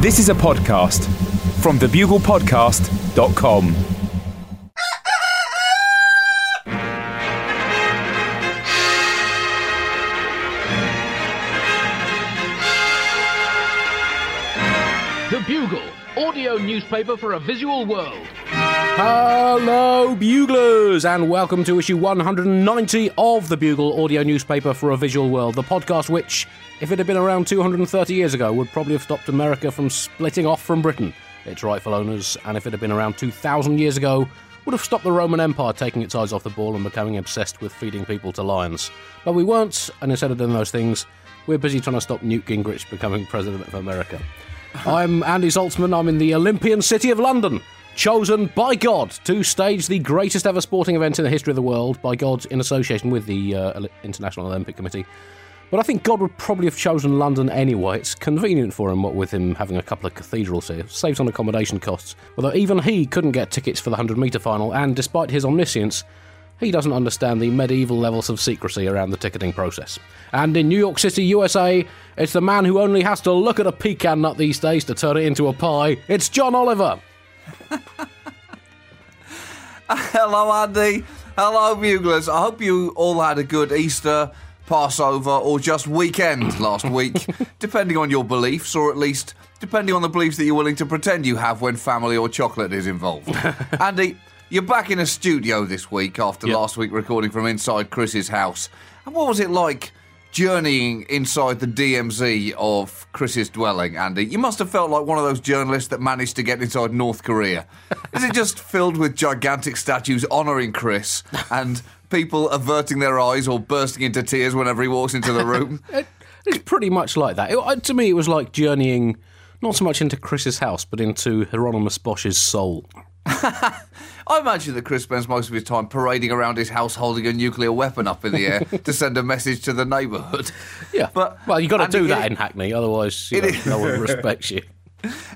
This is a podcast from thebuglepodcast.com. The Bugle, audio newspaper for a visual world. Hello, Buglers, and welcome to issue 190 of the Bugle audio newspaper for a visual world, the podcast which, if it had been around 230 years ago, would probably have stopped America from splitting off from Britain, its rightful owners, and if it had been around 2,000 years ago, would have stopped the Roman Empire taking its eyes off the ball and becoming obsessed with feeding people to lions. But we weren't, and instead of doing those things, we're busy trying to stop Newt Gingrich becoming president of America. I'm Andy Zaltzman. I'm in the Olympian city of London, chosen by God to stage the greatest ever sporting event in the history of the world, by God in association with the uh, International Olympic Committee. But I think God would probably have chosen London anyway. It's convenient for him, what with him having a couple of cathedrals here. Saves on accommodation costs. Although even he couldn't get tickets for the 100 metre final, and despite his omniscience, he doesn't understand the medieval levels of secrecy around the ticketing process. And in New York City, USA, it's the man who only has to look at a pecan nut these days to turn it into a pie. It's John Oliver. Hello, Andy. Hello, Buglers. I hope you all had a good Easter, Passover, or just weekend last week, depending on your beliefs, or at least depending on the beliefs that you're willing to pretend you have when family or chocolate is involved. Andy, you're back in a studio this week after Yep. last week recording from inside Chris's house. And what was it like journeying inside the DMZ of Chris's dwelling, Andy? You must have felt like one of those journalists that managed to get inside North Korea. Is it just filled with gigantic statues honouring Chris and people averting their eyes or bursting into tears whenever he walks into the room? It's pretty much like that. It- uh, to me, it was like journeying not so much into Chris's house, but into Hieronymus Bosch's soul. I imagine that Chris spends most of his time parading around his house holding a nuclear weapon up in the air to send a message to the neighbourhood. Yeah, But- well, you have got to do that it- in Hackney, otherwise you know, no one respects you.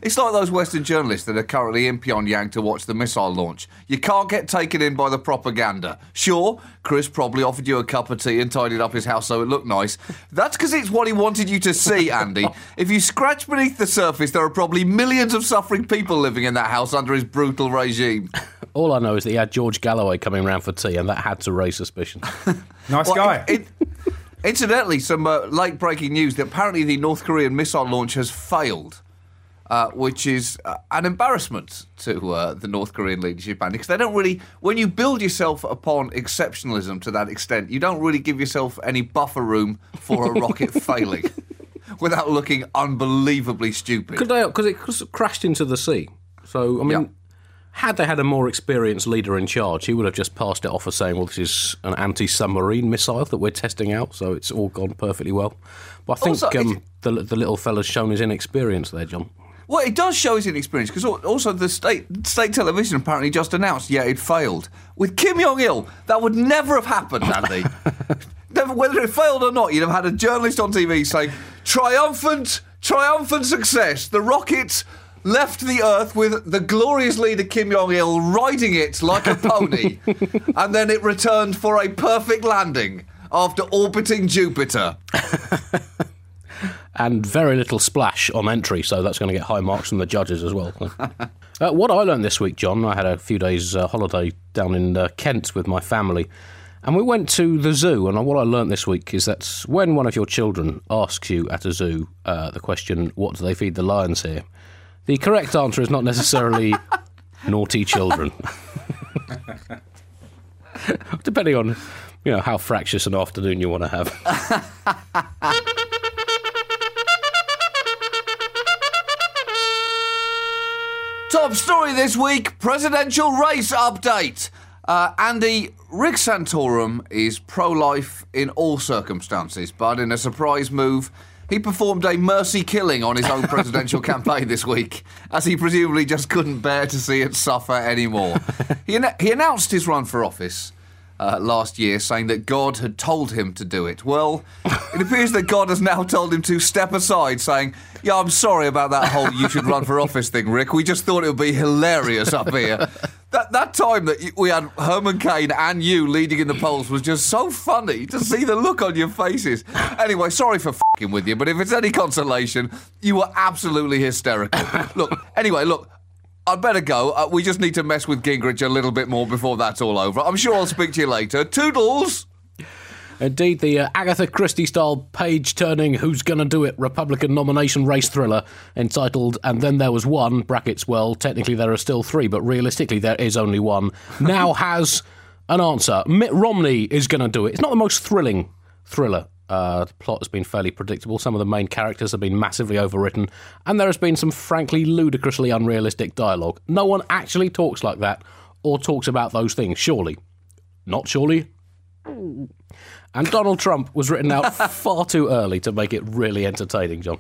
It's like those Western journalists that are currently in Pyongyang to watch the missile launch. You can't get taken in by the propaganda. Sure, Chris probably offered you a cup of tea and tidied up his house so it looked nice. That's because it's what he wanted you to see, Andy. if you scratch beneath the surface, there are probably millions of suffering people living in that house under his brutal regime. All I know is that he had George Galloway coming round for tea, and that had to raise suspicion. Nice Well, guy. it- it- incidentally, some uh, late breaking news that apparently the North Korean missile launch has failed. Uh, which is uh, an embarrassment to uh, the North Korean leadership, Andy, because they don't really, when you build yourself upon exceptionalism to that extent, you don't really give yourself any buffer room for a rocket failing without looking unbelievably stupid. Could they? Because it crashed into the sea. So I mean, Yeah. had they had a more experienced leader in charge, he would have just passed it off as saying, "Well, this is an anti-submarine missile that we're testing out, so it's all gone perfectly well." But I think Also, um, the the little fella's shown his inexperience there, John. Well, it does show his inexperience because also the state state television apparently just announced, yeah, it failed with Kim Jong Il. That would never have happened, Andy. never, whether it failed or not, you'd have had a journalist on TV saying, "Triumphant, triumphant success. The rocket." Left the Earth with the glorious leader Kim Jong Il riding it like a pony, and then it returned for a perfect landing after orbiting Jupiter. and very little splash on entry, so that's going to get high marks from the judges as well. uh, what I learned this week, John, I had a few days uh, holiday down in uh, Kent with my family, and we went to the zoo. And what I learned this week is that when one of your children asks you at a zoo uh, the question, "What do they feed the lions here?" the correct answer is not necessarily naughty children. Depending on, you know, how fractious an afternoon you want to have. Top story this week presidential race update. Uh, Andy, Rick Santorum is pro life in all circumstances, but in a surprise move, he performed a mercy killing on his own presidential campaign this week, as he presumably just couldn't bear to see it suffer anymore. He, ann- he announced his run for office uh, last year, saying that God had told him to do it. Well, it appears that God has now told him to step aside, saying, Yeah, I'm sorry about that whole you should run for office thing, Rick. We just thought it would be hilarious up here. That, that time that we had Herman Cain and you leading in the polls was just so funny to see the look on your faces. Anyway, sorry for fing with you, but if it's any consolation, you were absolutely hysterical. look, anyway, look. I'd better go. Uh, we just need to mess with Gingrich a little bit more before that's all over. I'm sure I'll speak to you later. Toodles! Indeed, the uh, Agatha Christie style page turning Who's Gonna Do It Republican nomination race thriller entitled And Then There Was One, brackets, well, technically there are still three, but realistically there is only one, now has an answer. Mitt Romney is gonna do it. It's not the most thrilling thriller. Uh, the plot has been fairly predictable. Some of the main characters have been massively overwritten, and there has been some frankly ludicrously unrealistic dialogue. No one actually talks like that or talks about those things, surely. Not surely. And Donald Trump was written out far too early to make it really entertaining, John.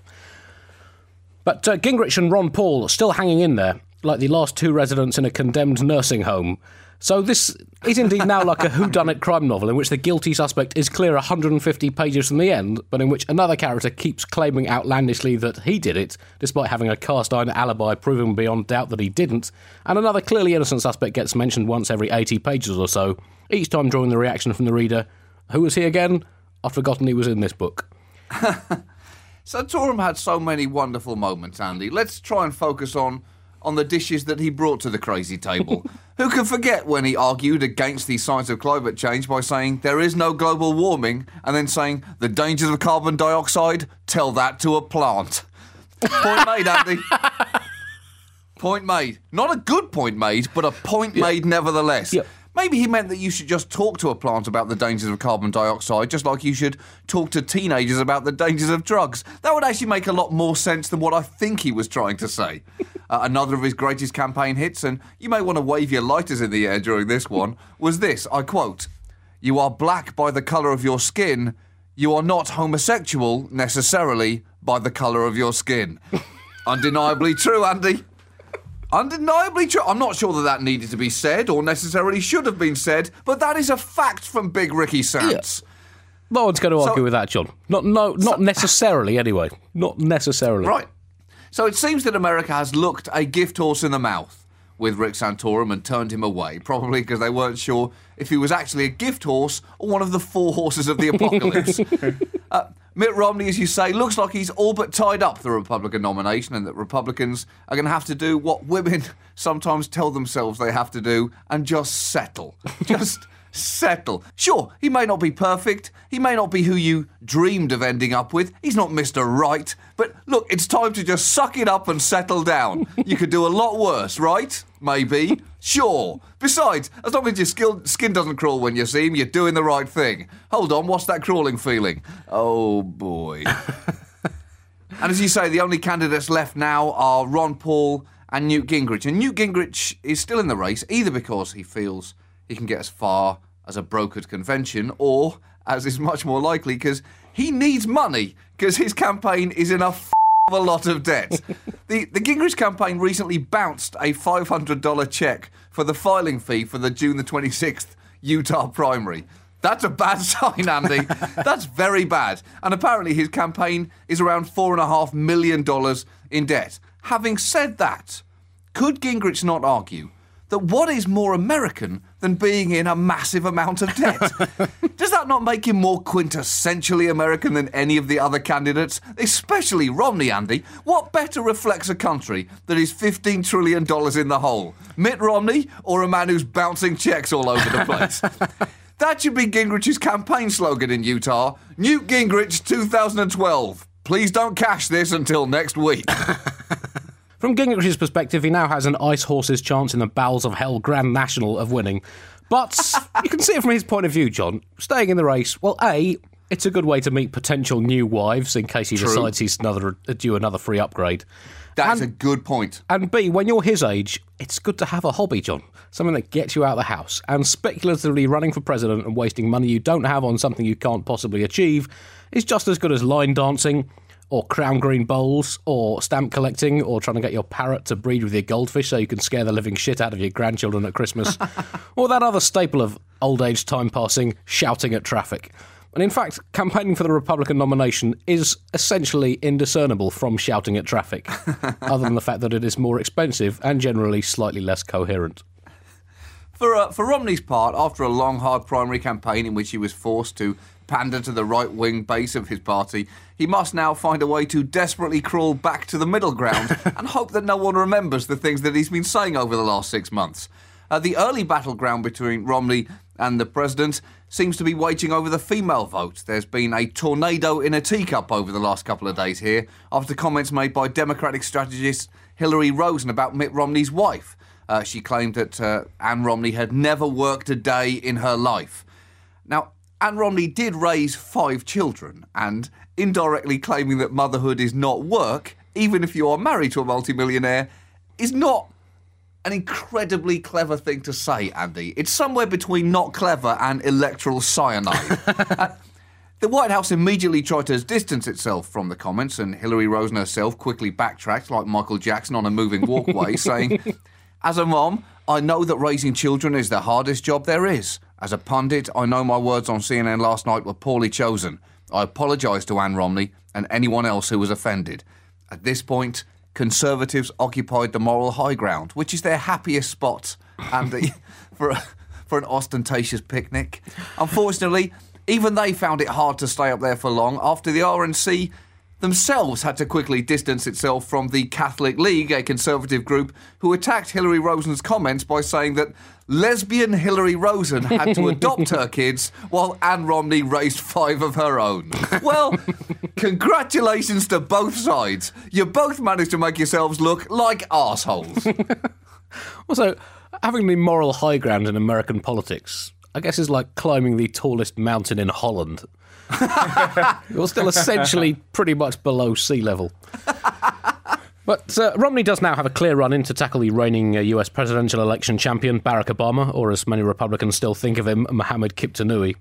But uh, Gingrich and Ron Paul are still hanging in there, like the last two residents in a condemned nursing home. So this is indeed now like a whodunit crime novel in which the guilty suspect is clear 150 pages from the end, but in which another character keeps claiming outlandishly that he did it, despite having a cast iron alibi proving beyond doubt that he didn't, and another clearly innocent suspect gets mentioned once every 80 pages or so, each time drawing the reaction from the reader who was he again? I've forgotten he was in this book. Santorum had so many wonderful moments, Andy. Let's try and focus on on the dishes that he brought to the crazy table. Who can forget when he argued against the science of climate change by saying there is no global warming and then saying the dangers of carbon dioxide, tell that to a plant. Point made, Andy. point made. Not a good point made, but a point yeah. made nevertheless. Yep. Maybe he meant that you should just talk to a plant about the dangers of carbon dioxide, just like you should talk to teenagers about the dangers of drugs. That would actually make a lot more sense than what I think he was trying to say. uh, another of his greatest campaign hits, and you may want to wave your lighters in the air during this one, was this I quote, You are black by the colour of your skin. You are not homosexual necessarily by the colour of your skin. Undeniably true, Andy. Undeniably true. I'm not sure that that needed to be said or necessarily should have been said, but that is a fact from Big Ricky Sands. Yeah. No one's going to argue so, with that, John. Not no, not so, necessarily. Anyway, not necessarily. Right. So it seems that America has looked a gift horse in the mouth with Rick Santorum and turned him away, probably because they weren't sure if he was actually a gift horse or one of the four horses of the apocalypse. uh, Mitt Romney, as you say, looks like he's all but tied up the Republican nomination, and that Republicans are going to have to do what women sometimes tell themselves they have to do and just settle. Just settle. Sure, he may not be perfect. He may not be who you dreamed of ending up with. He's not Mr. Right. But look, it's time to just suck it up and settle down. you could do a lot worse, right? Maybe. Sure. Besides, as long as your skin doesn't crawl when you see him, you're doing the right thing. Hold on, what's that crawling feeling? Oh boy. and as you say, the only candidates left now are Ron Paul and Newt Gingrich. And Newt Gingrich is still in the race, either because he feels he can get as far as a brokered convention, or, as is much more likely, because he needs money, because his campaign is in a f- a lot of debt. the, the Gingrich campaign recently bounced a $500 check for the filing fee for the June the 26th Utah primary. That's a bad sign, Andy. That's very bad. And apparently his campaign is around $4.5 million in debt. Having said that, could Gingrich not argue that what is more American than being in a massive amount of debt? Does that not make him more quintessentially American than any of the other candidates? Especially Romney, Andy. What better reflects a country that is $15 trillion in the hole? Mitt Romney or a man who's bouncing checks all over the place? that should be Gingrich's campaign slogan in Utah Newt Gingrich 2012. Please don't cash this until next week. From Gingrich's perspective, he now has an ice horse's chance in the bowels of hell Grand National of winning. But you can see it from his point of view, John. Staying in the race, well, A, it's a good way to meet potential new wives in case he True. decides he's another, uh, due another free upgrade. That's a good point. And B, when you're his age, it's good to have a hobby, John. Something that gets you out of the house. And speculatively running for president and wasting money you don't have on something you can't possibly achieve is just as good as line dancing or crown green bowls, or stamp collecting, or trying to get your parrot to breed with your goldfish so you can scare the living shit out of your grandchildren at Christmas, or that other staple of old age time passing, shouting at traffic. And in fact, campaigning for the Republican nomination is essentially indiscernible from shouting at traffic, other than the fact that it is more expensive and generally slightly less coherent. For, uh, for Romney's part, after a long, hard primary campaign in which he was forced to pander to the right wing base of his party, he must now find a way to desperately crawl back to the middle ground and hope that no one remembers the things that he's been saying over the last six months. Uh, the early battleground between Romney and the president seems to be waging over the female vote. There's been a tornado in a teacup over the last couple of days here after comments made by Democratic strategist Hillary Rosen about Mitt Romney's wife. Uh, she claimed that uh, Ann Romney had never worked a day in her life. Now, Ann Romney did raise five children, and indirectly claiming that motherhood is not work, even if you are married to a multimillionaire, is not an incredibly clever thing to say, Andy. It's somewhere between not clever and electoral cyanide. Uh, the White House immediately tried to distance itself from the comments, and Hillary Rosen herself quickly backtracked like Michael Jackson on a moving walkway, saying, As a mom, I know that raising children is the hardest job there is. As a pundit, I know my words on CNN last night were poorly chosen. I apologise to Ann Romney and anyone else who was offended. At this point, Conservatives occupied the moral high ground, which is their happiest spot, Andy, for, a, for an ostentatious picnic. Unfortunately, even they found it hard to stay up there for long after the RNC themselves had to quickly distance itself from the Catholic League, a conservative group who attacked Hillary Rosen's comments by saying that lesbian Hillary Rosen had to adopt her kids while Ann Romney raised five of her own. Well, congratulations to both sides. You both managed to make yourselves look like assholes. Also, having the moral high ground in American politics, I guess, is like climbing the tallest mountain in Holland. You're still essentially pretty much below sea level. But uh, Romney does now have a clear run in to tackle the reigning uh, US presidential election champion, Barack Obama, or as many Republicans still think of him, Mohammed Kiptanui.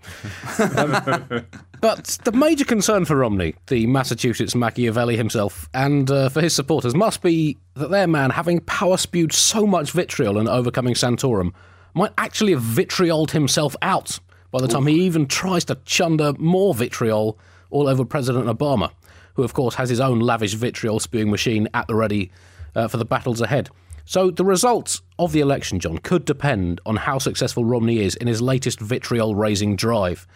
Um, but the major concern for Romney, the Massachusetts Machiavelli himself, and uh, for his supporters must be that their man, having power spewed so much vitriol in overcoming Santorum, might actually have vitrioled himself out by the time he even tries to chunder more vitriol all over President Obama, who, of course, has his own lavish vitriol spewing machine at the ready uh, for the battles ahead. So the results of the election, John, could depend on how successful Romney is in his latest vitriol raising drive.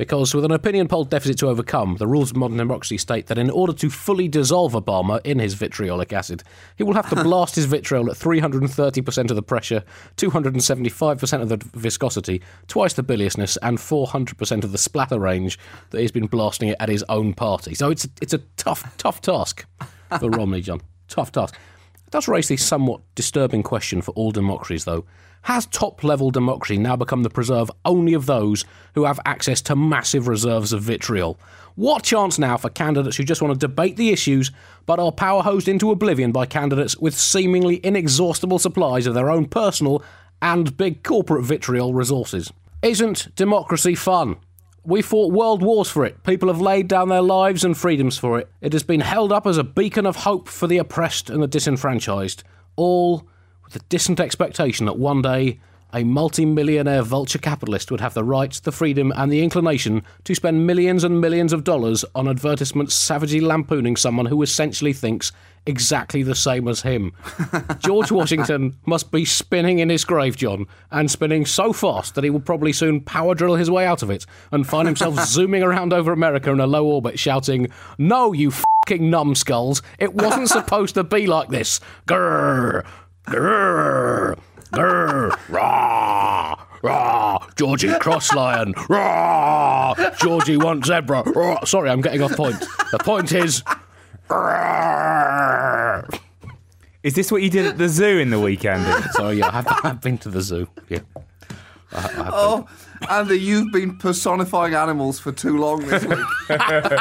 Because with an opinion poll deficit to overcome, the rules of modern democracy state that in order to fully dissolve Obama in his vitriolic acid, he will have to blast his vitriol at 330% of the pressure, 275% of the viscosity, twice the biliousness, and 400% of the splatter range that he's been blasting it at his own party. So it's, it's a tough, tough task for Romney, John. Tough task. It does raise the somewhat disturbing question for all democracies, though. Has top level democracy now become the preserve only of those who have access to massive reserves of vitriol? What chance now for candidates who just want to debate the issues but are power hosed into oblivion by candidates with seemingly inexhaustible supplies of their own personal and big corporate vitriol resources? Isn't democracy fun? We fought world wars for it. People have laid down their lives and freedoms for it. It has been held up as a beacon of hope for the oppressed and the disenfranchised, all with the distant expectation that one day a multi millionaire vulture capitalist would have the right, the freedom, and the inclination to spend millions and millions of dollars on advertisements savagely lampooning someone who essentially thinks exactly the same as him. George Washington must be spinning in his grave, John, and spinning so fast that he will probably soon power drill his way out of it and find himself zooming around over America in a low orbit shouting, No, you fucking numbskulls, it wasn't supposed to be like this. Grrr, grrr. Grr, rah, rah, Georgie Cross Lion, rah, Georgie wants zebra. Rah. Sorry, I'm getting off point. The point is, grrr. Is this what you did at the zoo in the weekend? Sorry, yeah, I have, I have been to the zoo. Yeah. I, I have oh, Andy, you've been personifying animals for too long this week.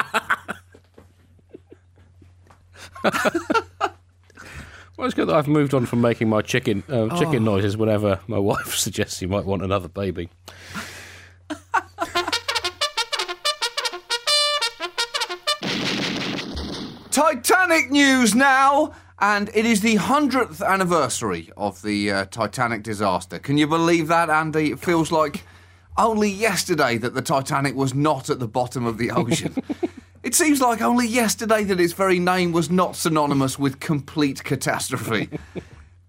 Well, it's good that I've moved on from making my chicken uh, chicken noises whenever my wife suggests she might want another baby. Titanic news now, and it is the 100th anniversary of the uh, Titanic disaster. Can you believe that, Andy? It feels like only yesterday that the Titanic was not at the bottom of the ocean. it seems like only yesterday that its very name was not synonymous with complete catastrophe.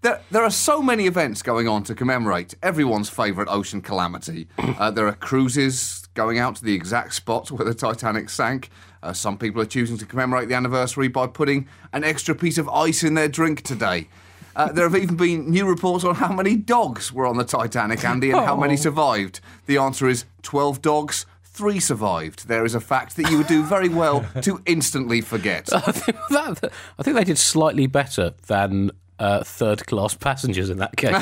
There, there are so many events going on to commemorate everyone's favourite ocean calamity. Uh, there are cruises going out to the exact spot where the Titanic sank. Uh, some people are choosing to commemorate the anniversary by putting an extra piece of ice in their drink today. Uh, there have even been new reports on how many dogs were on the Titanic, Andy, and how many survived. The answer is 12 dogs, three survived. There is a fact that you would do very well to instantly forget. I think, that, I think they did slightly better than uh, third class passengers in that case.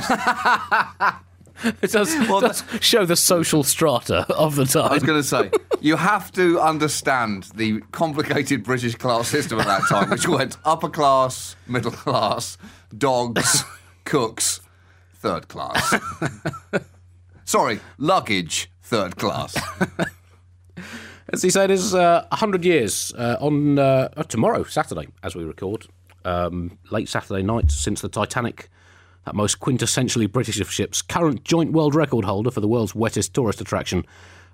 it does, does show the social strata of the time. I was going to say, you have to understand the complicated British class system at that time, which went upper class, middle class, dogs, cooks, third class. Sorry, luggage, third class. As he said, is uh, 100 years uh, on uh, uh, tomorrow, Saturday, as we record. Um, late Saturday night since the Titanic, that most quintessentially British of ships, current joint world record holder for the world's wettest tourist attraction,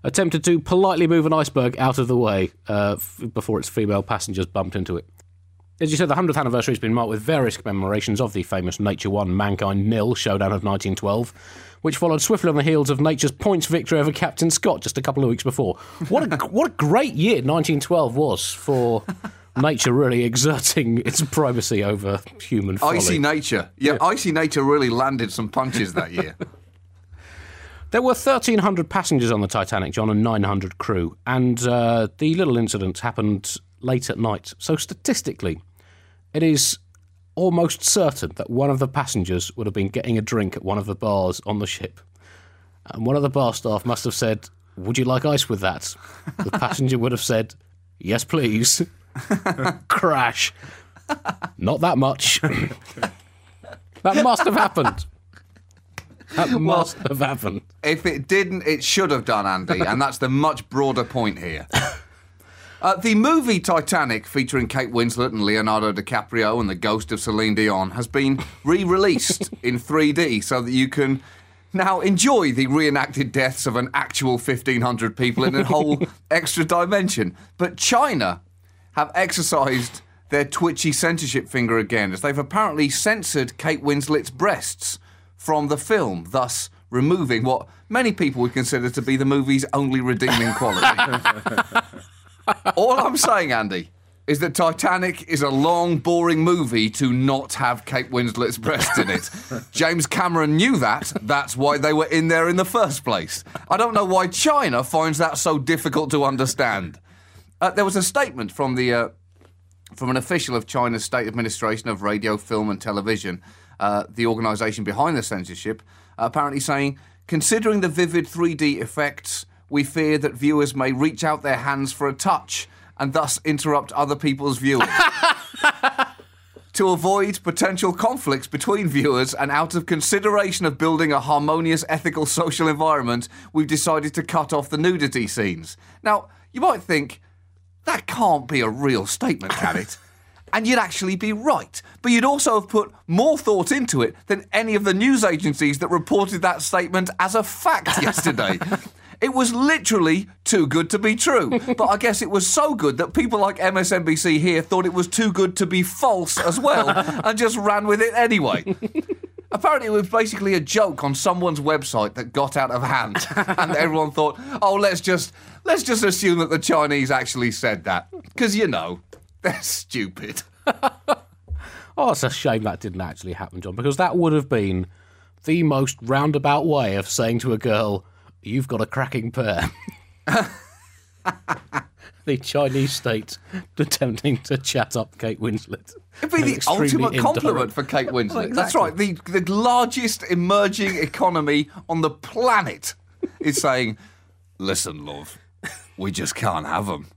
attempted to politely move an iceberg out of the way uh, f- before its female passengers bumped into it. As you said, the 100th anniversary has been marked with various commemorations of the famous Nature 1 Mankind Nil showdown of 1912, which followed swiftly on the heels of Nature's points victory over Captain Scott just a couple of weeks before. What a, what a great year 1912 was for nature really exerting its primacy over human folly. Icy nature. Yeah, icy nature really landed some punches that year. There were 1,300 passengers on the Titanic, John, and 900 crew. And uh, the little incident happened late at night. So, statistically, it is almost certain that one of the passengers would have been getting a drink at one of the bars on the ship. And one of the bar staff must have said, Would you like ice with that? The passenger would have said, Yes, please. Crash. Not that much. that must have happened. That must have happened. If it didn't, it should have done, Andy, and that's the much broader point here. Uh, the movie Titanic, featuring Kate Winslet and Leonardo DiCaprio and the ghost of Celine Dion, has been re released in 3D so that you can now enjoy the reenacted deaths of an actual 1,500 people in a whole extra dimension. But China have exercised their twitchy censorship finger again, as they've apparently censored Kate Winslet's breasts from the film, thus removing what many people would consider to be the movie's only redeeming quality. All I'm saying, Andy, is that Titanic is a long, boring movie to not have Kate Winslet's breast in it. James Cameron knew that. That's why they were in there in the first place. I don't know why China finds that so difficult to understand. Uh, there was a statement from the uh, from an official of China's State Administration of Radio, Film and Television, uh, the organisation behind the censorship, uh, apparently saying, considering the vivid 3D effects, we fear that viewers may reach out their hands for a touch and thus interrupt other people's viewing. to avoid potential conflicts between viewers and out of consideration of building a harmonious ethical social environment, we've decided to cut off the nudity scenes. Now, you might think, that can't be a real statement, can it? And you'd actually be right. But you'd also have put more thought into it than any of the news agencies that reported that statement as a fact yesterday. It was literally too good to be true. But I guess it was so good that people like MSNBC here thought it was too good to be false as well and just ran with it anyway. Apparently, it was basically a joke on someone's website that got out of hand, and everyone thought, "Oh, let's just let's just assume that the Chinese actually said that because you know they're stupid." Oh, it's a shame that didn't actually happen, John, because that would have been the most roundabout way of saying to a girl, You've got a cracking pair. the Chinese state attempting to chat up Kate Winslet. It'd be the ultimate compliment for Kate Winslet. Well, That's right. The the largest emerging economy on the planet is saying, "Listen, love, we just can't have them.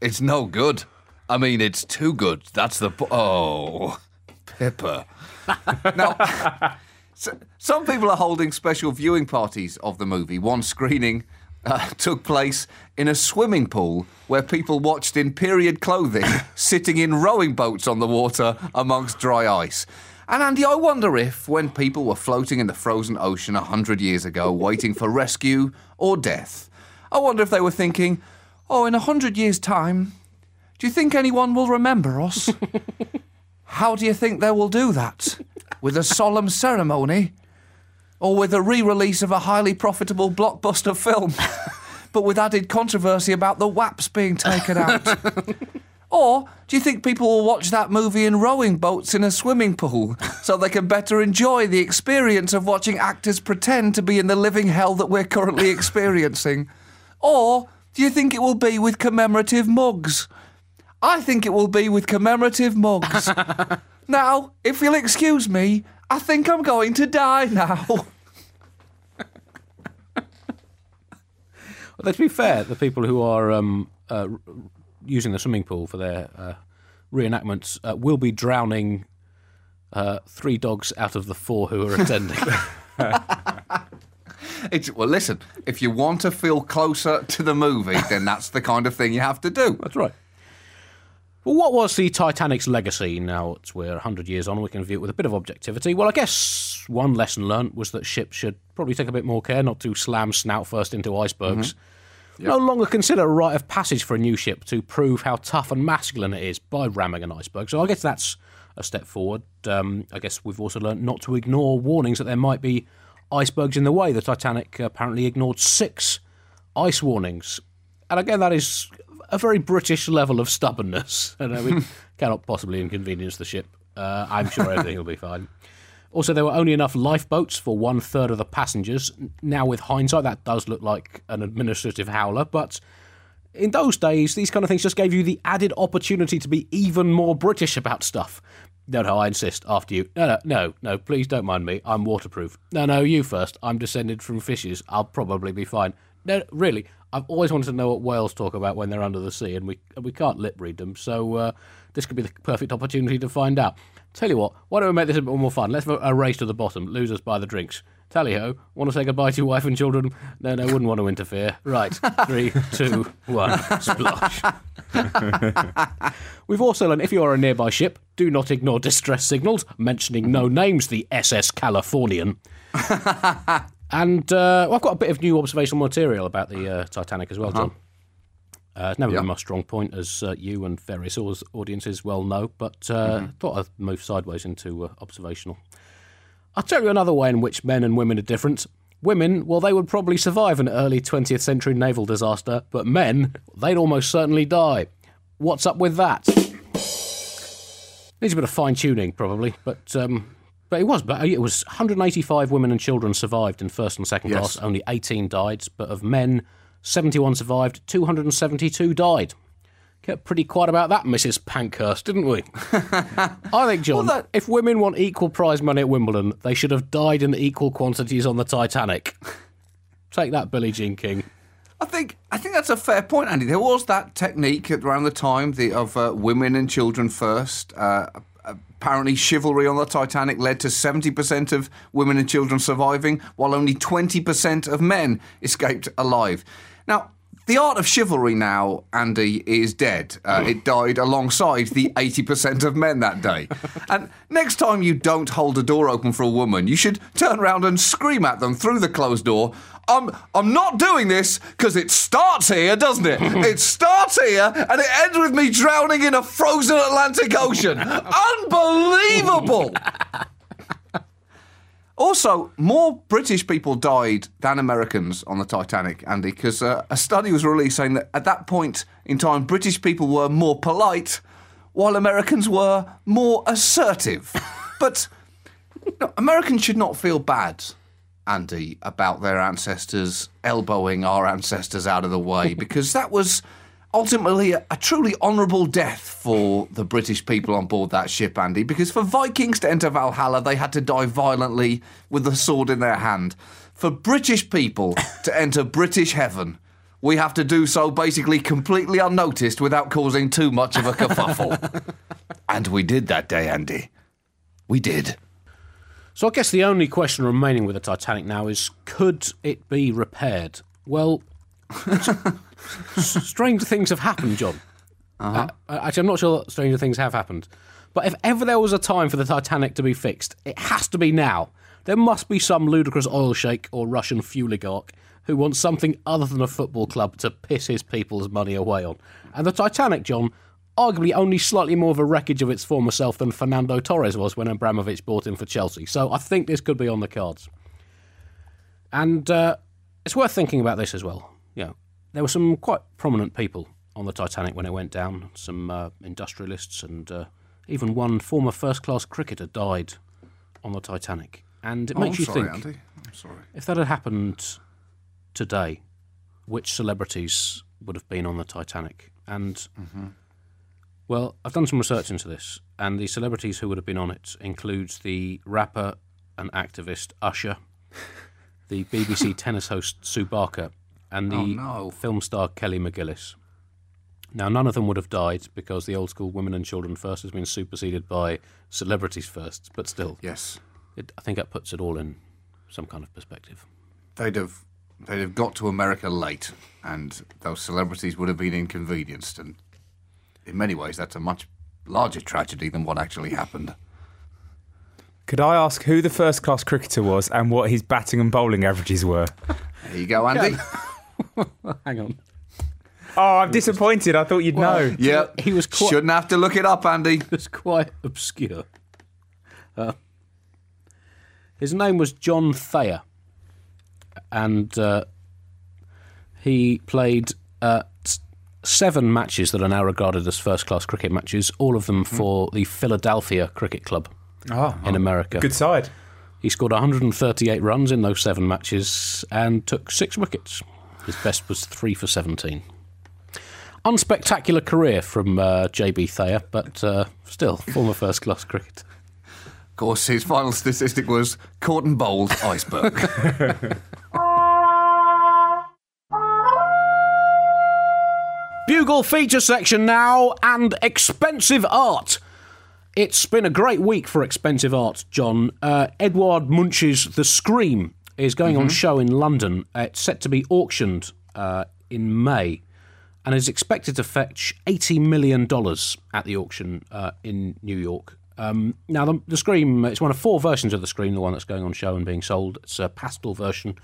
It's no good. I mean, it's too good. That's the po- oh, Pippa." now, so, some people are holding special viewing parties of the movie. One screening uh, took place in a swimming pool where people watched in period clothing, sitting in rowing boats on the water amongst dry ice. And Andy, I wonder if, when people were floating in the frozen ocean a hundred years ago, waiting for rescue or death, I wonder if they were thinking, "Oh, in a hundred years' time, do you think anyone will remember us?" How do you think they will do that? With a solemn ceremony or with a re release of a highly profitable blockbuster film, but with added controversy about the WAPs being taken out? Or do you think people will watch that movie in rowing boats in a swimming pool so they can better enjoy the experience of watching actors pretend to be in the living hell that we're currently experiencing? Or do you think it will be with commemorative mugs? I think it will be with commemorative mugs. Now, if you'll excuse me, I think I'm going to die now. Well, to be fair, the people who are um, uh, using the swimming pool for their uh, reenactments uh, will be drowning uh, three dogs out of the four who are attending. It's, well, listen, if you want to feel closer to the movie, then that's the kind of thing you have to do. That's right. Well, what was the Titanic's legacy? Now it's we're 100 years on, we can view it with a bit of objectivity. Well, I guess one lesson learnt was that ships should probably take a bit more care not to slam snout first into icebergs. No longer consider a rite of passage for a new ship to prove how tough and masculine it is by ramming an iceberg. So I guess that's a step forward. Um, I guess we've also learnt not to ignore warnings that there might be icebergs in the way. The Titanic apparently ignored six ice warnings. And again, that is a very British level of stubbornness. And uh, we cannot possibly inconvenience the ship. Uh, I'm sure everything will be fine. Also, there were only enough lifeboats for one third of the passengers. Now, with hindsight, that does look like an administrative howler, but in those days, these kind of things just gave you the added opportunity to be even more British about stuff. No, no, I insist. After you. No, no, no, no, please don't mind me. I'm waterproof. No, no, you first. I'm descended from fishes. I'll probably be fine. No, really, I've always wanted to know what whales talk about when they're under the sea, and we we can't lip read them. So uh, this could be the perfect opportunity to find out. Tell you what, why don't we make this a bit more fun? Let's have a race to the bottom. Losers buy the drinks. Tally ho! Want to say goodbye to your wife and children? No, no, wouldn't want to interfere. Right, three, two, one, splosh. We've also learned if you are a nearby ship, do not ignore distress signals, mentioning no names, the SS Californian. and uh, well, I've got a bit of new observational material about the uh, Titanic as well, John. Uh, it's never been my strong point, as uh, you and various audiences well know, but uh, thought I'd move sideways into uh, observational. I'll tell you another way in which men and women are different. Women, well, they would probably survive an early 20th century naval disaster, but men, they'd almost certainly die. What's up with that? Needs a bit of fine tuning, probably, but um, but it was. But it was 185 women and children survived in first and second Yes. class. Only 18 died, but of men, 71 survived. 272 died. Kept pretty quiet about that, Mrs. Pankhurst, didn't we? I think, John, Well, that- if women want equal prize money at Wimbledon, they should have died in equal quantities on the Titanic. Take that, Billie Jean King. I think I think that's a fair point, Andy. There was that technique around the time the, of uh, women and children first. Uh, apparently, chivalry on the Titanic led to 70% of women and children surviving, while only 20% of men escaped alive. Now, the art of chivalry now, Andy, is dead. Uh, it died alongside the 80% of men that day. And next time you don't hold a door open for a woman, you should turn around and scream at them through the closed door. I'm, I'm not doing this because it starts here, doesn't it? It starts here and it ends with me drowning in a frozen Atlantic Ocean. Unbelievable! Also, more British people died than Americans on the Titanic, Andy, because uh, a study was released saying that at that point in time, British people were more polite, while Americans were more assertive. but no, Americans should not feel bad, Andy, about their ancestors elbowing our ancestors out of the way, because that was ultimately a, a truly honourable death for the British people on board that ship, Andy, because for Vikings to enter Valhalla, they had to die violently with the sword in their hand. For British people to enter British heaven, we have to do so basically completely unnoticed without causing too much of a kerfuffle. and we did that day, Andy. We did. So I guess the only question remaining with the Titanic now is could it be repaired? Well, s- stranger things have happened, John. Uh, actually, I'm not sure that stranger things have happened. But if ever there was a time for the Titanic to be fixed, it has to be now. There must be some ludicrous oil sheik or Russian fueligarch who wants something other than a football club to piss his people's money away on. And the Titanic, John, arguably only slightly more of a wreckage of its former self than Fernando Torres was when Abramovich bought him for Chelsea. So I think this could be on the cards. And uh, it's worth thinking about this as well. You know, there were some quite prominent people on the Titanic when it went down. Some uh, industrialists and uh, even one former first-class cricketer died on the Titanic. And it Oh, makes I'm you sorry, think Andy. I'm sorry. if that had happened today, which celebrities would have been on the Titanic? And well, I've done some research into this, and the celebrities who would have been on it includes the rapper and activist Usher, the BBC tennis host Sue Barker, and the Oh, no. film star Kelly McGillis. Now, none of them would have died because the old school women and children first has been superseded by celebrities first, but still, Yes, it, I think that puts it all in some kind of perspective. they'd have they'd have got to America late, and those celebrities would have been inconvenienced. And in many ways, that's a much larger tragedy than what actually happened. Could I ask who the first class cricketer was and what his batting and bowling averages were? There you go, Andy. Hang on. Oh, I'm disappointed. I thought you'd know. yeah, He was quite- shouldn't have to look it up, Andy. It's quite obscure. Uh, his name was John Thayer, and uh, he played uh, s- seven matches that are now regarded as first-class cricket matches. All of them for the Philadelphia Cricket Club Oh, in America. good side. He scored 138 runs in those seven matches and took six wickets. His best was three for 17. Unspectacular career from uh, JB Thayer, but uh, still, former first class cricket. Of course, his final statistic was caught and bowled iceberg. Bugle feature section now and expensive art. It's been a great week for expensive art, John. Uh, Edward Munch's The Scream is going on show in London. It's set to be auctioned uh, in May and is expected to fetch $80 million at the auction uh, in New York. Um, now, the, the Scream, it's one of four versions of The Scream, the one that's going on show and being sold. It's a pastel version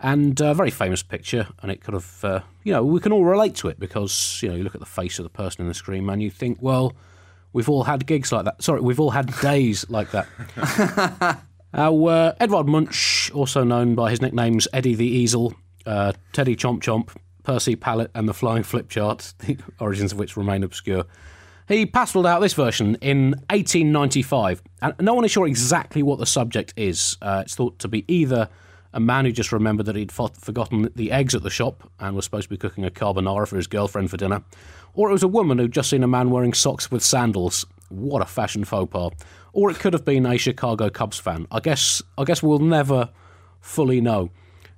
and a very famous picture. And it kind of, uh, you know, we can all relate to it because, you know, you look at the face of the person in the screen and you think, well, we've all had gigs like that. Sorry, we've all had days like that. Now, uh, Edward Munch, also known by his nicknames Eddie the Easel, uh, Teddy Chomp Chomp, Percy Pallet, and the Flying Flip Chart, the origins of which remain obscure. He pasteled out this version in 1895, and no one is sure exactly what the subject is. Uh, it's thought to be either a man who just remembered that he'd fo- forgotten the eggs at the shop and was supposed to be cooking a carbonara for his girlfriend for dinner, or it was a woman who'd just seen a man wearing socks with sandals. What a fashion faux pas! Or it could have been a Chicago Cubs fan. I guess. I guess we'll never fully know.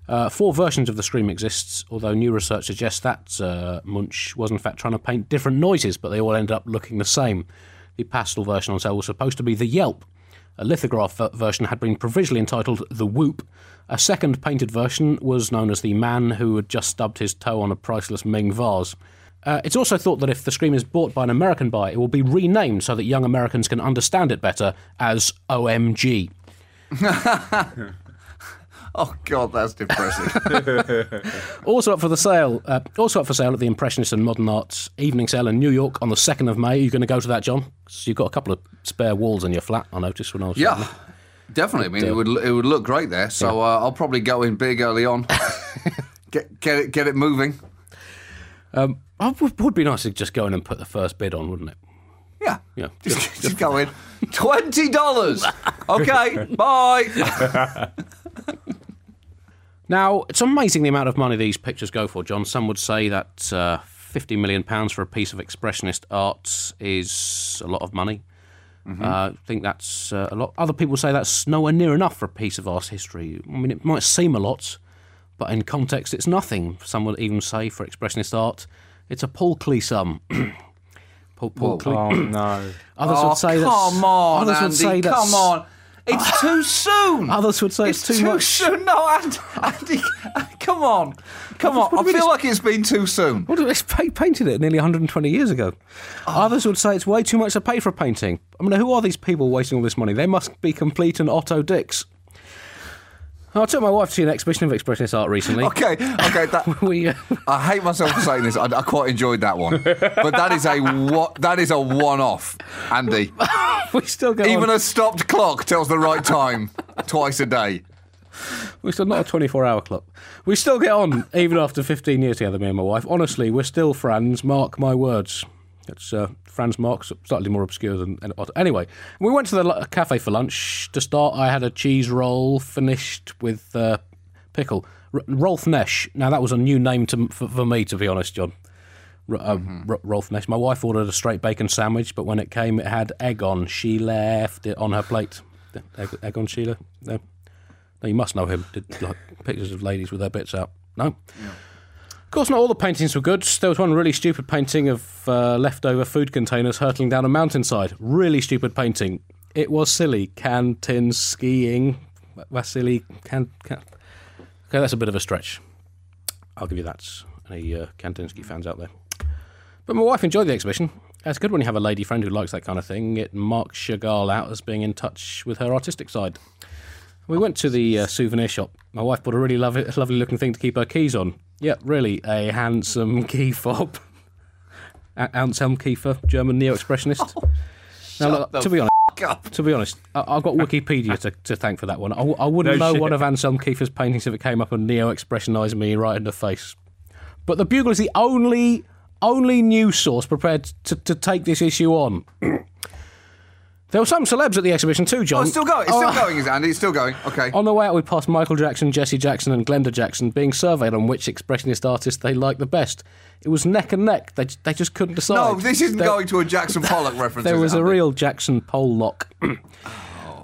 Uh, four versions of the scream exists, although new research suggests that uh, Munch was in fact trying to paint different noises, but they all ended up looking the same. The pastel version on sale was supposed to be the Yelp. A lithograph version had been provisionally entitled the Whoop. A second painted version was known as the Man Who Had Just Stubbed His Toe on a Priceless Ming Vase. Uh, it's also thought that if the scream is bought by an American buyer, it will be renamed so that young Americans can understand it better as OMG. oh God, that's depressing. Also up for the sale. Uh, also up for sale at the Impressionist and Modern Arts evening sale in New York on the second of May. Are you going to go to that, John? you've got a couple of spare walls in your flat. I noticed when I was. yeah, definitely. I mean, it would it would look great there. So uh, I'll probably go in big early on. get get it get it moving. Um, it would, would be nice to just go in and put the first bid on, wouldn't it? Yeah. Yeah. Just, just go in. Twenty dollars. Okay. Bye. Now, it's amazing the amount of money these pictures go for, John. Some would say that uh, £50 million for a piece of expressionist art is a lot of money. Uh, I think that's uh, a lot. Other people say that's nowhere near enough for a piece of art history. I mean, it might seem a lot, but in context, it's nothing. Some would even say for expressionist art, it's a paltry sum. Paul, Paul Klee- Oh no. Others oh, would say that's. come on, others Andy. would say that's. come on. It's too soon. Others would say it's, too soon. It's too, too much. soon. No, Andy, Andy, come on, come on. I feel like it's been too soon. What it's pa- painted it nearly 120 years ago. Oh. Others would say it's way too much to pay for a painting. I mean, who are these people wasting all this money? They must be complete and Otto dicks. I took my wife to see an exhibition of expressionist art recently. Okay, okay. That, We, uh, I hate myself for saying this. I, I quite enjoyed that one, but that is a what? That is a one-off, Andy. we still go Even on. a stopped clock tells the right time twice a day. We're still not a 24 hour clock. We still get on, even after 15 years together, me and my wife. Honestly, we're still friends, mark my words. It's uh, Franz Marc, slightly more obscure than. Anyway, we went to the cafe for lunch. To start, I had a cheese roll finished with uh, pickle. R- Rolf Nesch. Now, that was a new name to, for, for me, to be honest, John. R- uh, R- Rolf Nesch. My wife ordered a straight bacon sandwich, but when it came, it had egg on. She left it on her plate. Egg, egg on Sheila? No. No, you must know him. Did like pictures of ladies with their bits out. No. Of course, not all the paintings were good. There was one really stupid painting of uh, leftover food containers hurtling down a mountainside. Really stupid painting. It was silly. Cantin skiing. Vasily can, can. Okay, that's a bit of a stretch. I'll give you that. Any uh, Kandinsky fans out there? But my wife enjoyed the exhibition. It's good when you have a lady friend who likes that kind of thing. It marks Chagall out as being in touch with her artistic side. We went to the uh, souvenir shop. My wife bought a really lovely, lovely looking thing to keep her keys on. Yeah, really, a handsome key fob. A- Anselm Kiefer, German neo-expressionist. Oh, now, look, to be honest, up. to be honest, I- I've got Wikipedia to, to thank for that one. I, w- I wouldn't No know shit. one of Anselm Kiefer's paintings if it came up and neo-expressionised me right in the face. But the Bugle is the only only news source prepared to, to take this issue on. there were some celebs at the exhibition too, John. Oh, it's still going. It's still Oh, going, is it, Andy? It's still going. Okay. on the way out, we passed Michael Jackson, Jesse Jackson, and Glenda Jackson being surveyed on which expressionist artist they liked the best. It was neck and neck. They, they just couldn't decide. No, this isn't There- going to a Jackson Pollock reference. There is it, was a real Jackson pole lock.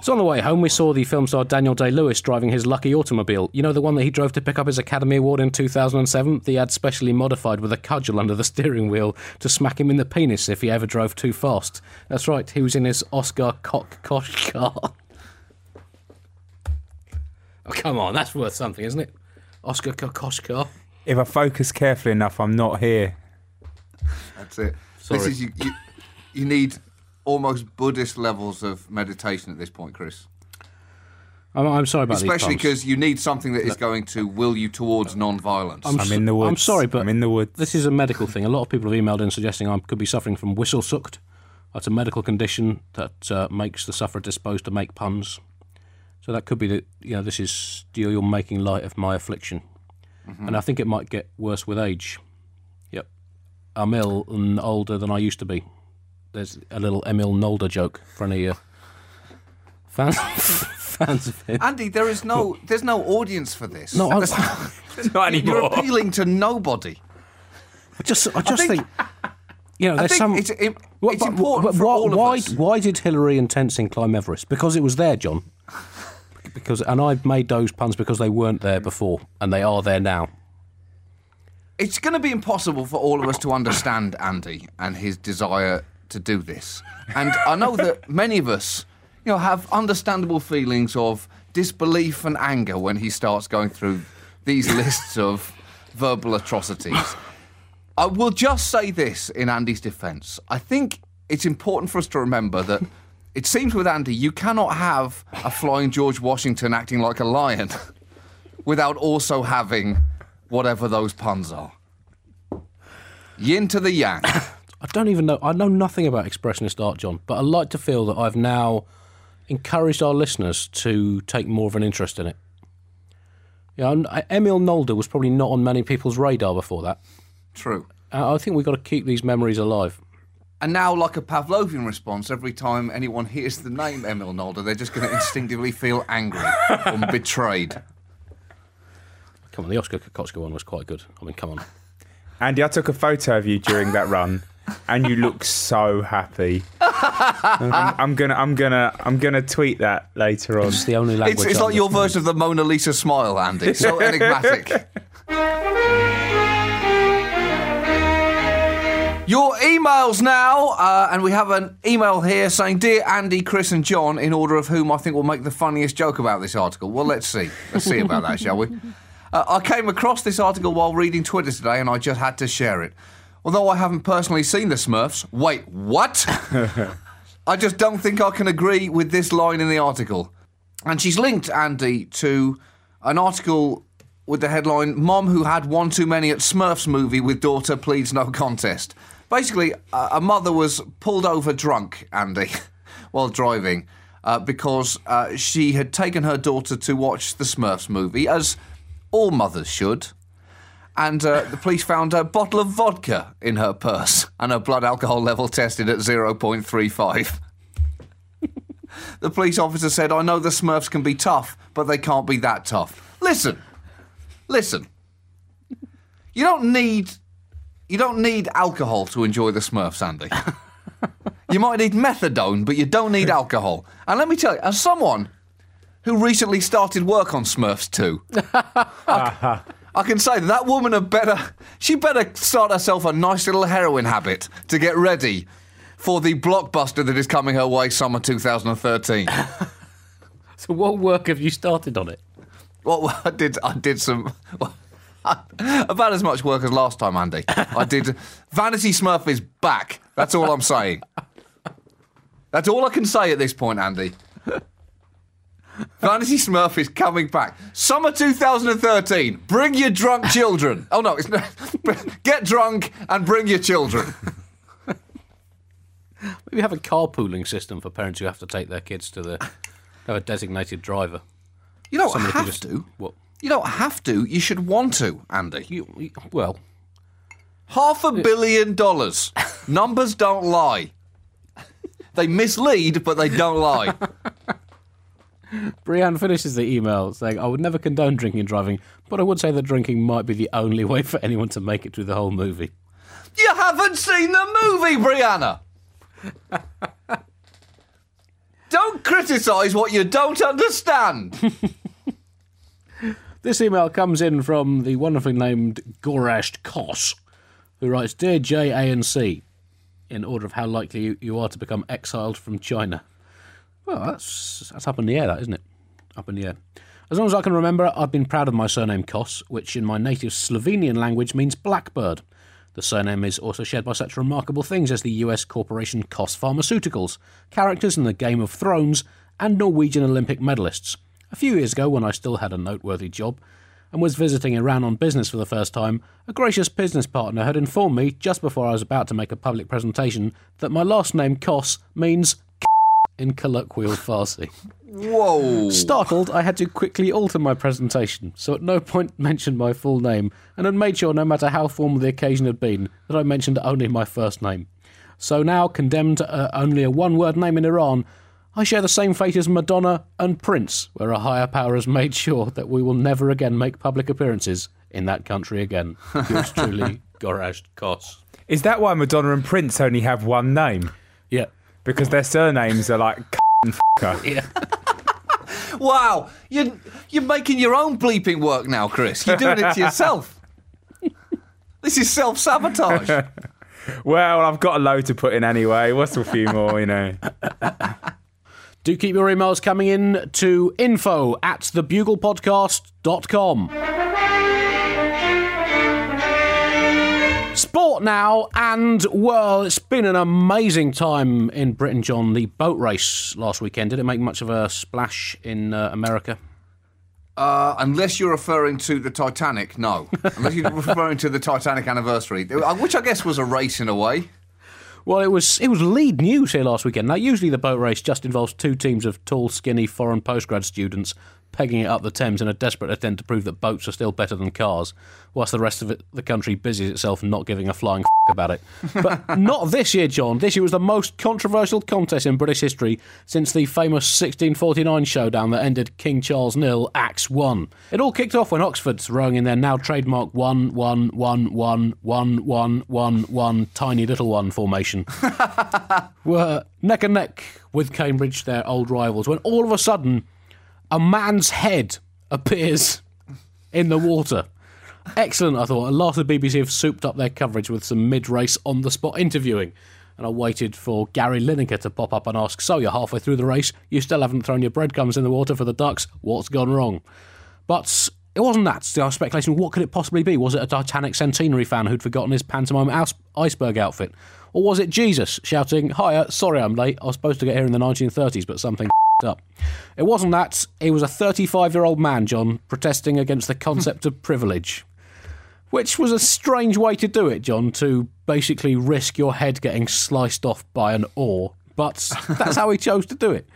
So on the way home, we saw the film star Daniel Day Lewis driving his lucky automobile. You know, the one that he drove to pick up his Academy Award in 2007? The ad specially modified with a cudgel under the steering wheel to smack him in the penis if he ever drove too fast. That's right, he was in his Oscar cock kosh car. Oh, come on, that's worth something, isn't it? Oscar Kokoschka. If I focus carefully enough, I'm not here. That's it. Sorry. This is you, you. You need almost Buddhist levels of meditation at this point, Chris. I'm, I'm sorry about Especially because you need something that is going to will you towards non-violence. I'm in the woods. I'm sorry, but I'm in the woods. This is a medical thing. A lot of people have emailed in suggesting I could be suffering from whistle sucked. That's a medical condition that uh, makes the sufferer disposed to make puns. So that could be that you know this is you're you're making light of my affliction, and I think it might get worse with age. Yep, I'm ill and older than I used to be. There's a little Emil Nolde joke for any uh, fans fans of him. Andy, there is no, there's no audience for this. No, I- There's- Not anymore. You're appealing to nobody. I just I just think- think, you know I there's think some. it's, it, it's but- important but for why, all of why, us. Why did Hillary and Tenzing climb Everest? Because it was there, John. Because and I've made those puns because they weren't there before, and they are there now. It's going to be impossible for all of us to understand Andy and his desire to do this. And I know that many of us, you know, have understandable feelings of disbelief and anger when he starts going through these lists of verbal atrocities. I will just say this in Andy's defence. I think it's important for us to remember that it seems with Andy, you cannot have a flying George Washington acting like a lion without also having whatever those puns are. Yin to the yang. I don't even know. I know nothing about expressionist art, John, but I like to feel that I've now encouraged our listeners to take more of an interest in it. Yeah, and I- Emil Nolde was probably not on many people's radar before that. True. Uh, I think we've got to keep these memories alive. And now, like a Pavlovian response, every time anyone hears the name Emil Nolde, they're just going to instinctively feel angry and betrayed. Come on, the Oscar Kokoschka one was quite good. I mean, come on. Andy, I took a photo of you during that run, and you look so happy. I'm, I'm gonna, I'm gonna, I'm gonna tweet that later on. It's the only language. It's, it's like your version of the Mona Lisa smile, Andy. So enigmatic. Your emails now, uh, and we have an email here saying, "Dear Andy, Chris, and John," in order of whom I think will make the funniest joke about this article. Well, let's see. Let's see about that, shall we? Uh, I came across this article while reading Twitter today, and I just had to share it. Although I haven't personally seen the Smurfs. Wait, what? I just don't think I can agree with this line in the article. And she's linked Andy to an article with the headline Mom who had one too many at Smurfs movie with daughter pleads no contest. Basically, a mother was pulled over drunk, Andy, while driving uh, because uh, she had taken her daughter to watch the Smurfs movie, as all mothers should. And uh, the police found a bottle of vodka in her purse and her blood alcohol level tested at 0.35. the police officer said, I know the Smurfs can be tough, but they can't be that tough. Listen, listen. You don't need you don't need alcohol to enjoy the Smurfs, Andy. you might need methadone, but you don't need alcohol. And let me tell you, as someone who recently started work on Smurfs 2, I, I can say that woman had better she better start herself a nice little heroin habit to get ready for the blockbuster that is coming her way summer 2013. So, what work have you started on it? Well, I did. I did some. Well, about as much work as last time, Andy. I did. Vanity Smurf is back. That's all I'm saying. That's all I can say at this point, Andy. Vanity Smurf is coming back. Summer 2013. Bring your drunk children. Oh no, it's not. Get drunk and bring your children. Maybe have a carpooling system for parents who have to take their kids to the have a designated driver. You don't Somebody have just- to. What? You don't have to. You should want to, Andy. You, you- well, Half a billion dollars. Numbers don't lie. They mislead, but they don't lie. Brianne finishes the email saying, I would never condone drinking and driving, but I would say that drinking might be the only way for anyone to make it through the whole movie. You haven't seen the movie, Brianna. don't criticise what you don't understand. This email comes in from the wonderfully named Gorazd Kos, who writes Dear J, A, and C, in order of how likely you are to become exiled from China. Well, that's, that's up in the air, that, isn't it? Up in the air. As long as I can remember, I've been proud of my surname Kos, which in my native Slovenian language means blackbird. The surname is also shared by such remarkable things as the US corporation Kos Pharmaceuticals, characters in the Game of Thrones, and Norwegian Olympic medalists. A few years ago, when I still had a noteworthy job and was visiting Iran on business for the first time, a gracious business partner had informed me just before I was about to make a public presentation that my last name Kos means in colloquial Farsi. Whoa. Startled, I had to quickly alter my presentation, so at no point mentioned my full name, and had made sure, no matter how formal the occasion had been, that I mentioned only my first name. So now, condemned to uh, only a one word name in Iran, I share the same fate as Madonna and Prince, where a higher power has made sure that we will never again make public appearances in that country again. Yours truly, Gorazd Kos. Is that why Madonna and Prince only have one name? Yeah. Because their surnames are like and fucker. Yeah. Wow. You're, you're making your own bleeping work now, Chris. You're doing it to yourself. This is self sabotage. Well, I've got a load to put in anyway. What's a few more, you know? Do keep your emails coming in to info at thebuglepodcast.com. Sport now, and well, it's been an amazing time in Britain, John. The boat race last weekend. Did it make much of a splash in uh, America? Uh, unless you're referring to the Titanic, no. Unless you're referring to the Titanic anniversary, uh, which I guess was a race in a way. Well, it was it was lead news here last weekend. Now, usually the boat race just involves two teams of tall, skinny foreign postgrad students pegging it up the Thames in a desperate attempt to prove that boats are still better than cars, whilst the rest of it, the country busies itself not giving a flying f- about it. But not this year, John. This year was the most controversial contest in British history since the famous 1649 showdown that ended King Charles nil, Axe one. It all kicked off when Oxford's rowing in their now trademark one one one one one one one one tiny little one formation were neck and neck with Cambridge, their old rivals, when all of a sudden a man's head appears in the water. Excellent, I thought. At last, the BBC have souped up their coverage with some mid race on the spot interviewing. And I waited for Gary Lineker to pop up and ask, So, you're halfway through the race, you still haven't thrown your breadcrumbs in the water for the ducks, what's gone wrong? But it wasn't that. I was what could it possibly be? Was it a Titanic centenary fan who'd forgotten his pantomime ice- iceberg outfit? Or was it Jesus shouting, Hiya, sorry I'm late, I was supposed to get here in the 1930s, but something up. It wasn't that. He was a 35 year old man, John, protesting against the concept of privilege. Which was a strange way to do it, John, to basically risk your head getting sliced off by an oar. But that's how he chose to do it.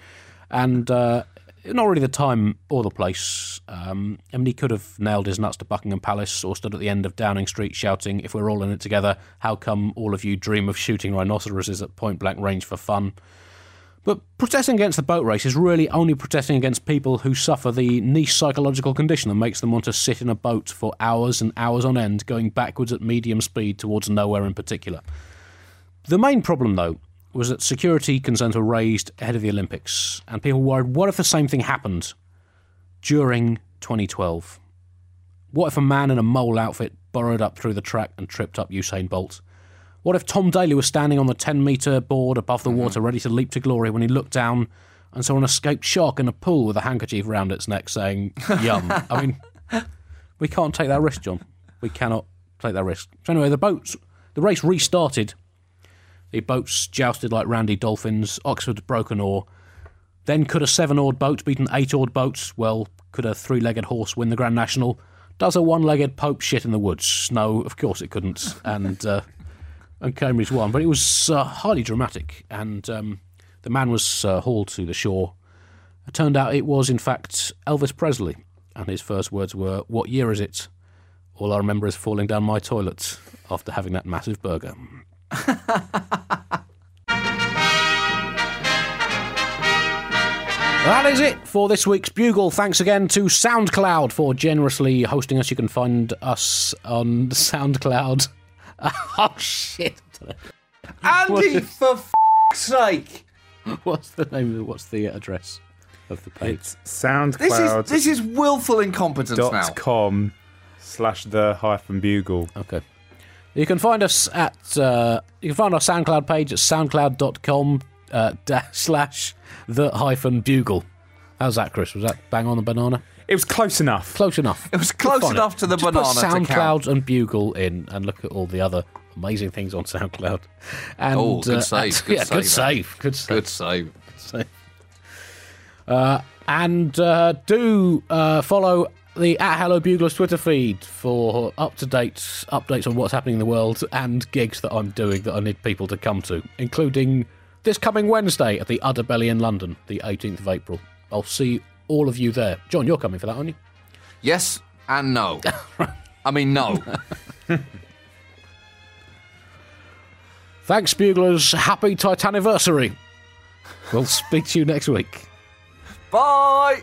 And uh, not really the time or the place. Um, I mean, he could have nailed his nuts to Buckingham Palace or stood at the end of Downing Street shouting, If we're all in it together, how come all of you dream of shooting rhinoceroses at point blank range for fun? But protesting against the boat race is really only protesting against people who suffer the niche psychological condition that makes them want to sit in a boat for hours and hours on end, going backwards at medium speed towards nowhere in particular. The main problem, though, was that security concerns were raised ahead of the Olympics, and people worried what if the same thing happened during 2012? What if a man in a mole outfit burrowed up through the track and tripped up Usain Bolt? What if Tom Daley was standing on the 10 metre board above the water, ready to leap to glory, when he looked down and saw an escaped shark in a pool with a handkerchief around its neck saying, Yum? I mean, we can't take that risk, John. We cannot take that risk. So, anyway, the boats, the race restarted. The boats jousted like randy dolphins. Oxford broke an oar. Then, could a seven oared boat beat an eight oared boat? Well, could a three legged horse win the Grand National? Does a one legged Pope shit in the woods? No, of course it couldn't. And. Uh, and Cambridge won. But it was uh, highly dramatic, and um, the man was uh, hauled to the shore. It turned out it was, in fact, Elvis Presley, and his first words were, What year is it? All I remember is falling down my toilet after having that massive burger. That is it for this week's Bugle. Thanks again to SoundCloud for generously hosting us. You can find us on SoundCloud. oh, shit. Andy, for f- sake! What's the name of it? What's the address of the page? It's This is this is willful incompetence now. dot com slash the hyphen bugle. Okay. You can find us at uh, you can find our SoundCloud page at soundcloud.com uh, dash slash the hyphen bugle. How's that, Chris? Was that bang on the banana? It was close enough. Close enough. It was close Find enough to the Just banana Put to count. SoundCloud and Bugle in, and look at all the other amazing things on SoundCloud. And, Oh, good uh, save, good yeah, good save, save. Good save. Good save. save. Uh, and uh, do uh, follow the at Hello Buglers Twitter feed for up to date updates on what's happening in the world and gigs that I'm doing that I need people to come to, including this coming Wednesday at the Udderbelly in London, the 18th of April. I'll see all of you there. John, you're coming for that, aren't you? Yes and no. I mean, no. Thanks, Buglers. Happy Titaniversary. We'll speak to you next week. Bye.